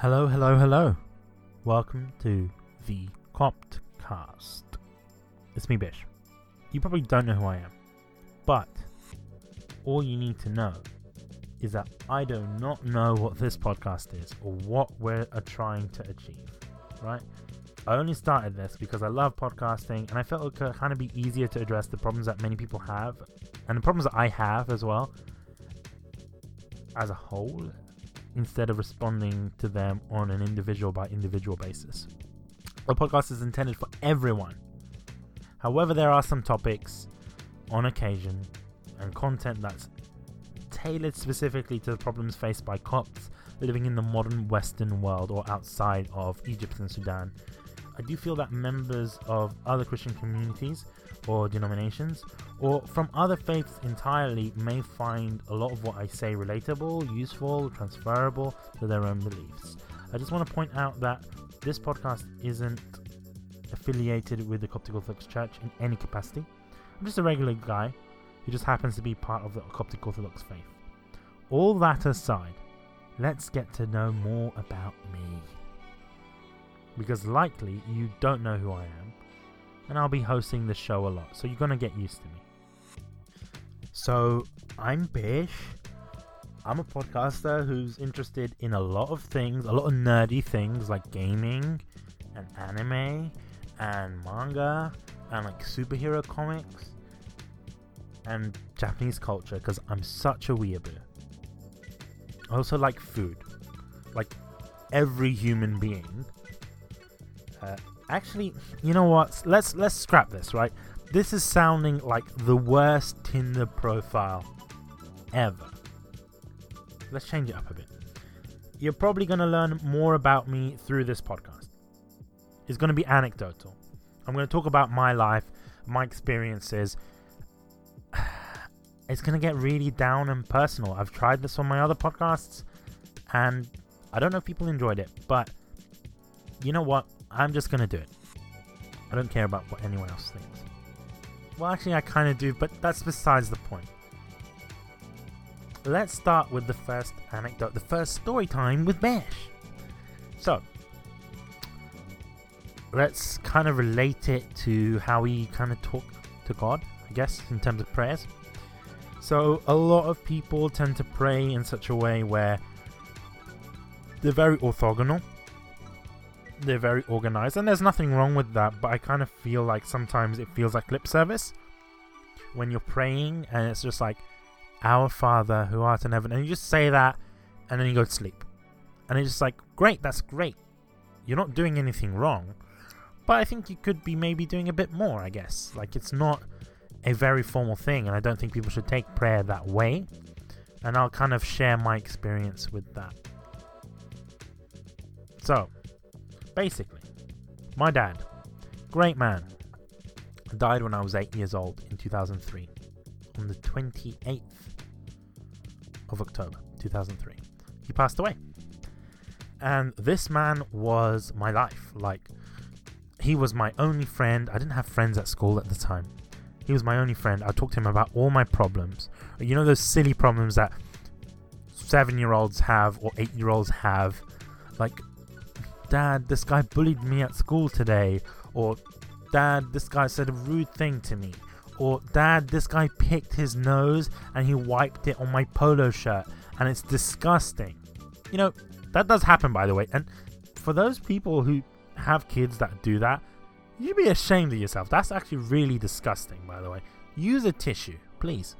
Hello, hello, hello. Welcome to the Coptcast. It's me, Bish. You probably don't know who I am, but all you need to know is that I do not know what this podcast is or what we're trying to achieve, right? I only started this because I love podcasting and I felt it could kind of be easier to address the problems that many people have and the problems that I have as well as a whole instead of responding to them on an individual by individual basis. The podcast is intended for everyone. However, there are some topics on occasion and content that's tailored specifically to the problems faced by Copts living in the modern Western world or outside of Egypt and Sudan. I do feel that members of other Christian communities or denominations or from other faiths entirely may find a lot of what I say relatable, useful, transferable to their own beliefs. I just want to point out that this podcast isn't affiliated with the Coptic Orthodox Church in any capacity. I'm just a regular guy who just happens to be part of the Coptic Orthodox faith. All that aside, let's get to know more about me. Because likely you don't know who I am, and I'll be hosting the show a lot, so you're gonna get used to me. So, I'm Bish. I'm a podcaster who's interested in a lot of things, a lot of nerdy things like gaming and anime and manga and like superhero comics and Japanese culture because I'm such a weeaboo. I also like food, like every human being. Uh, actually, you know what? Let's let's scrap this, right? This is sounding like the worst Tinder profile ever. Let's change it up a bit. You're probably going to learn more about me through this podcast. It's going to be anecdotal. I'm going to talk about my life, my experiences. It's going to get really down and personal. I've tried this on my other podcasts and I don't know if people enjoyed it, but you know what? I'm just going to do it. I don't care about what anyone else thinks. Well, actually, I kind of do, but that's besides the point. Let's start with the first anecdote, the first story time with Bish. So, let's kind of relate it to how we kind of talk to God, I guess, in terms of prayers. So, a lot of people tend to pray in such a way where they're very orthogonal, they're very organized, and there's nothing wrong with that, but I kind of feel like sometimes it feels like lip service when you're praying and it's just like, Our Father who art in heaven, and you just say that and then you go to sleep. And it's just like, great, that's great. You're not doing anything wrong, but I think you could be maybe doing a bit more, I guess. Like, it's not a very formal thing, and I don't think people should take prayer that way. And I'll kind of share my experience with that. So, basically, my dad, great man, died when I was 8 years old in 2003, on the 28th of October 2003. He passed away. And this man was my life. Like, he was my only friend. I didn't have friends at school at the time. He was my only friend. I talked to him about all my problems. You know, those silly problems that seven year olds have or eight year olds have. Like, Dad, this guy bullied me at school today. Or, Dad, this guy said a rude thing to me. Or, Dad, this guy picked his nose and he wiped it on my polo shirt and it's disgusting. You know, that does happen, by the way. And for those people who have kids that do that, you should be ashamed of yourself. That's actually really disgusting, by the way. Use a tissue, please.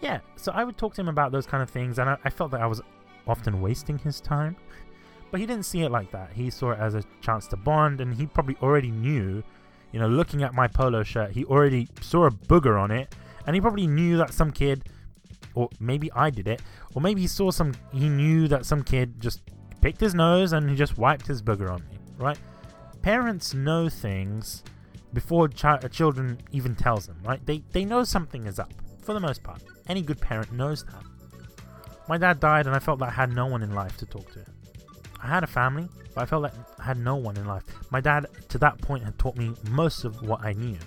Yeah, so I would talk to him about those kind of things, and I, I felt that I was often wasting his time. But he didn't see it like that. He saw it as a chance to bond, and he probably already knew, you know, looking at my polo shirt, he already saw a booger on it, and he probably knew that some kid, or maybe I did it, or maybe he saw some, he knew that some kid just picked his nose and he just wiped his booger on me, right? Parents know things before chi- children even tells them, right? They, they know something is up, for the most part. Any good parent knows that. My dad died, and I felt that I had no one in life to talk to. I had a family, but I felt like I had no one in life. My dad, to that point, had taught me most of what I knew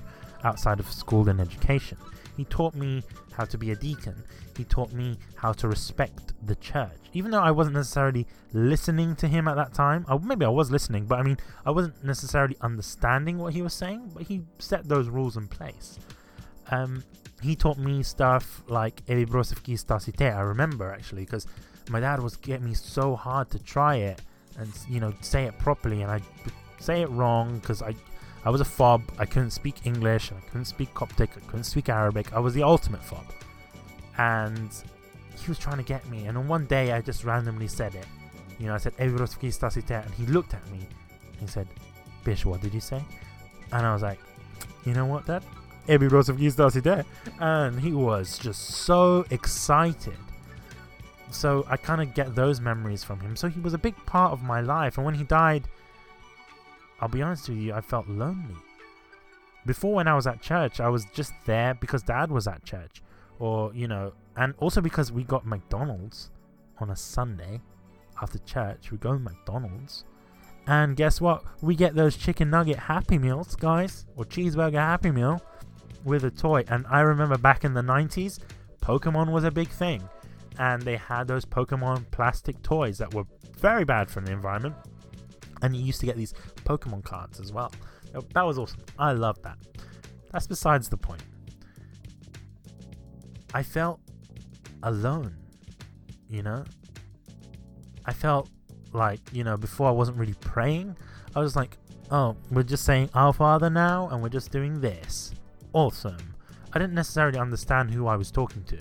outside of school and education. He taught me how to be a deacon. He taught me how to respect the church. Even though I wasn't necessarily listening to him at that time, or maybe I was listening, but I mean, I wasn't necessarily understanding what he was saying, but he set those rules in place. Um, he taught me stuff like I remember actually, because my dad was getting me so hard to try it and, you know, say it properly, and I say it wrong because I I was a fob. I couldn't speak English. I couldn't speak Coptic. I couldn't speak Arabic. I was the ultimate fob. And he was trying to get me. And on one day, I just randomly said it. You know, I said, And he looked at me. And he said, Bish, what did you say? And I was like, you know what, Dad? And he was just so excited. So I kind of get those memories from him. So he was a big part of my life. And when he died, I'll be honest with you, I felt lonely. Before, when I was at church, I was just there because dad was at church. Or, you know, and also because we got McDonald's on a Sunday after church. We go McDonald's. And guess what? We get those chicken nugget Happy Meals, guys, or cheeseburger Happy Meal with a toy. And I remember back in the 90s, Pokemon was a big thing. And they had those Pokemon plastic toys that were very bad for the environment and you used to get these Pokemon cards as well. That was awesome. I love that. That's besides the point. I felt alone, you know? I felt like, you know, before I wasn't really praying, I was like, oh, we're just saying Our Father now and we're just doing this. Awesome. I didn't necessarily understand who I was talking to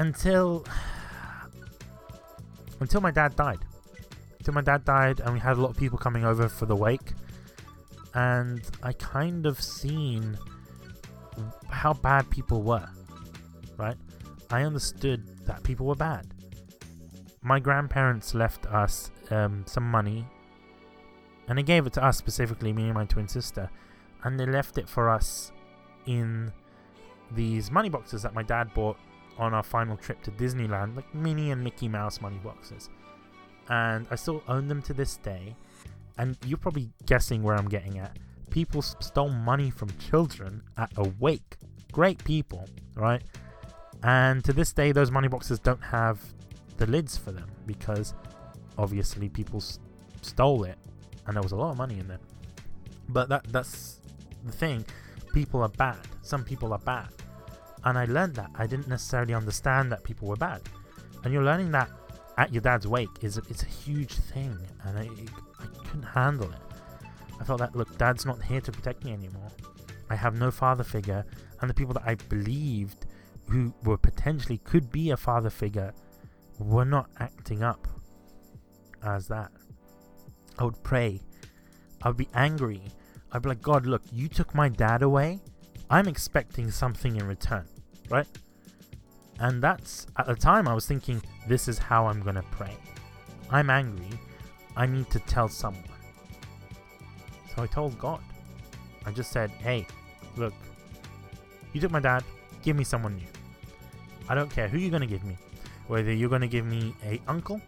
until until my dad died till my dad died, and we had a lot of people coming over for the wake. And I kind of seen how bad people were, right? I understood that people were bad. My grandparents left us um, some money, and they gave it to us specifically, me and my twin sister, and they left it for us in these money boxes that my dad bought on our final trip to Disneyland, like Minnie and Mickey Mouse money boxes and I still own them to this day. And you're probably guessing where I'm getting at. People stole money from children at a wake. Great people, right? And to this day, those money boxes don't have the lids for them because obviously people stole it, and there was a lot of money in there. But that that's the thing. People are bad. Some people are bad, and I learned that. I didn't necessarily understand that people were bad, and you're learning that at your dad's wake is it's a huge thing, and I, I couldn't handle it. I felt that look, dad's not here to protect me anymore. I have no father figure, and the people that I believed who were potentially could be a father figure were not acting up as that. I would pray. I would be angry. I'd be like, God, look, you took my dad away. I'm expecting something in return, right? And that's, at the time, I was thinking, this is how I'm gonna pray. I'm angry. I need to tell someone. So I told God. I just said, hey, look, you took my dad, give me someone new. I don't care who you're gonna give me. Whether you're gonna give me a uncle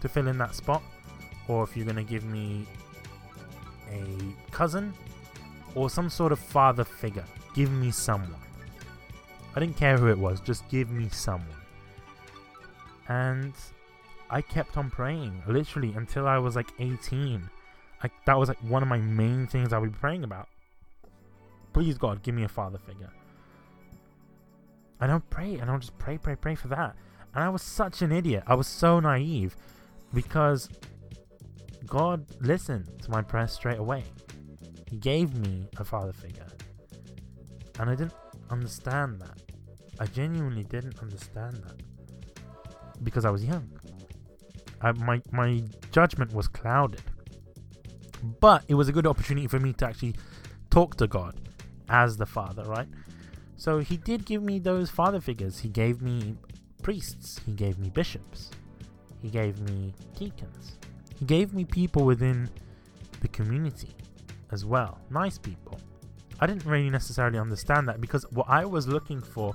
to fill in that spot, or if you're gonna give me a cousin, or some sort of father figure. Give me someone. I didn't care who it was, just give me someone. And I kept on praying, literally, until I was like 18. Like, that was like one of my main things I would be praying about. Please, God, give me a father figure. And I'll pray, and I'll just pray, pray, pray for that. And I was such an idiot. I was so naive because God listened to my prayer straight away. He gave me a father figure. And I didn't understand that. I genuinely didn't understand that because I was young. I, my my judgment was clouded, but it was a good opportunity for me to actually talk to God as the Father, right? So He did give me those father figures. He gave me priests. He gave me bishops. He gave me deacons. He gave me people within the community as well. Nice people. I didn't really necessarily understand that because what I was looking for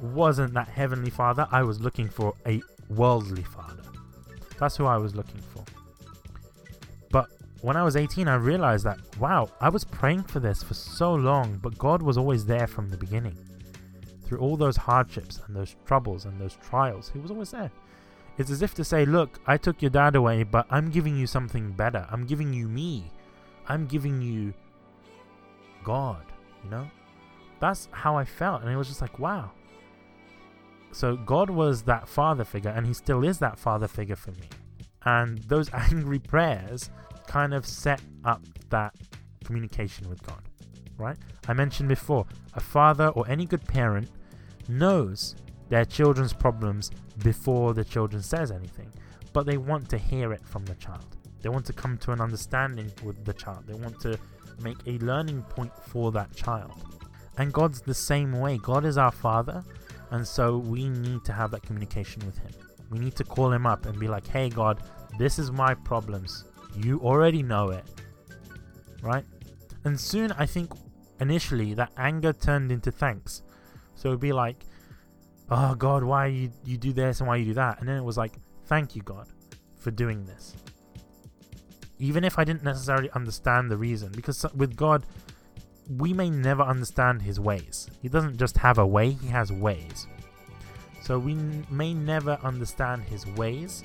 wasn't that heavenly father, I was looking for a worldly father. That's who I was looking for. But when I was 18, I realized that, wow, I was praying for this for so long, but God was always there from the beginning. through all those hardships and those troubles and those trials, he was always there. It's as if to say, Look, I took your dad away, but I'm giving you something better. I'm giving you me. I'm giving you God, you know? That's how I felt. And it was just like, wow. So God was that father figure, and he still is that father figure for me. And those angry prayers kind of set up that communication with God, right? I mentioned before, a father or any good parent knows their children's problems before the children says anything, but they want to hear it from the child. They want to come to an understanding with the child. They want to make a learning point for that child. And God's the same way. God is our Father, and so we need to have that communication with Him. We need to call Him up and be like, hey, God, this is my problems. You already know it. Right? And soon, I think initially, that anger turned into thanks. So it'd be like, oh, God, why you, you do this and why you do that? And then it was like, thank you, God, for doing this. Even if I didn't necessarily understand the reason, because with God, we may never understand his ways. He doesn't just have a way, he has ways. So we may never understand his ways,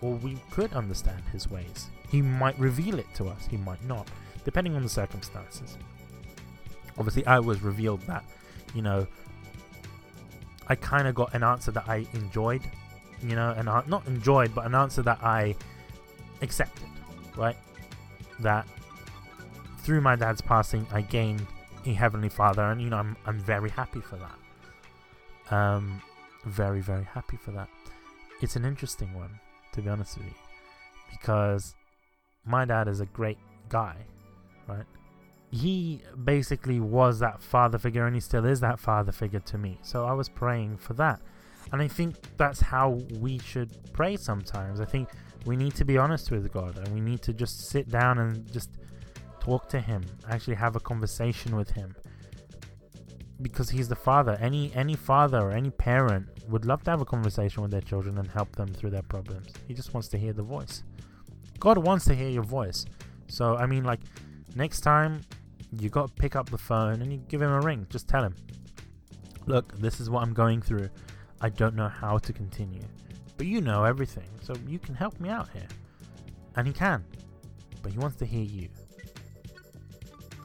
or we could understand his ways. He might reveal it to us, he might not, depending on the circumstances. Obviously, I was revealed that, you know, I kind of got an answer that I enjoyed, you know, and not enjoyed, but an answer that I accepted, right? That through my dad's passing, I gained a heavenly father, and you know, I'm I'm very happy for that. Um, very very happy for that. It's an interesting one, to be honest with you, because my dad is a great guy, right? He basically was that father figure, and he still is that father figure to me. So I was praying for that, and I think that's how we should pray sometimes. I think we need to be honest with God, and we need to just sit down and just talk to him, actually have a conversation with him. Because he's the father. Any any father or any parent would love to have a conversation with their children and help them through their problems. He just wants to hear the voice. God wants to hear your voice. So I mean like next time you got to pick up the phone and you give him a ring. Just tell him, "Look, this is what I'm going through. I don't know how to continue. But you know everything, so you can help me out here." And he can. But he wants to hear you.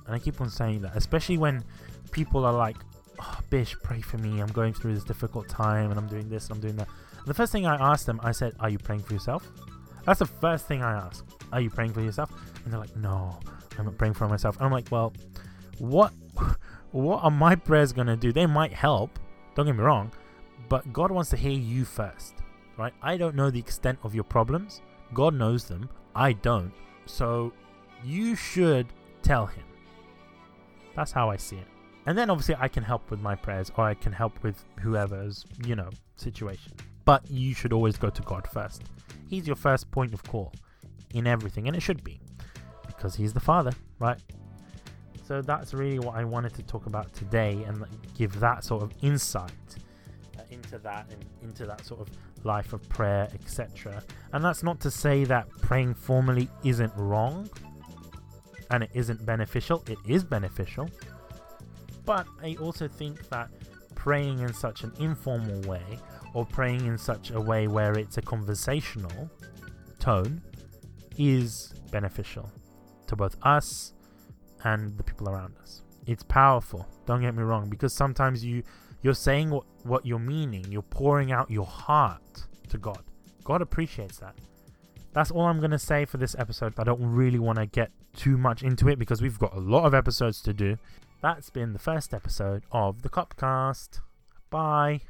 And I keep on saying that, especially when people are like, oh, Bish, pray for me. I'm going through this difficult time and I'm doing this and I'm doing that. And the first thing I asked them, I said, Are you praying for yourself? That's the first thing I ask. Are you praying for yourself? And they're like, No, I'm not praying for myself. And I'm like, Well, what what are my prayers gonna do? They might help, don't get me wrong, but God wants to hear you first. Right? I don't know the extent of your problems. God knows them. I don't. So you should tell him. That's how I see it. And then obviously I can help with my prayers or I can help with whoever's, you know, situation. But you should always go to God first. He's your first point of call in everything, and it should be because He's the Father, right? So that's really what I wanted to talk about today and give that sort of insight into that and into that sort of life of prayer, etc. And that's not to say that praying formally isn't wrong and it isn't beneficial. It is beneficial. But I also think that praying in such an informal way or praying in such a way where it's a conversational tone is beneficial to both us and the people around us. It's powerful, don't get me wrong, because sometimes you you're saying what, what you're meaning, you're pouring out your heart to God. God appreciates that. That's all I'm going to say for this episode. I don't really want to get too much into it because we've got a lot of episodes to do. That's been the first episode of the Coptcast. Bye.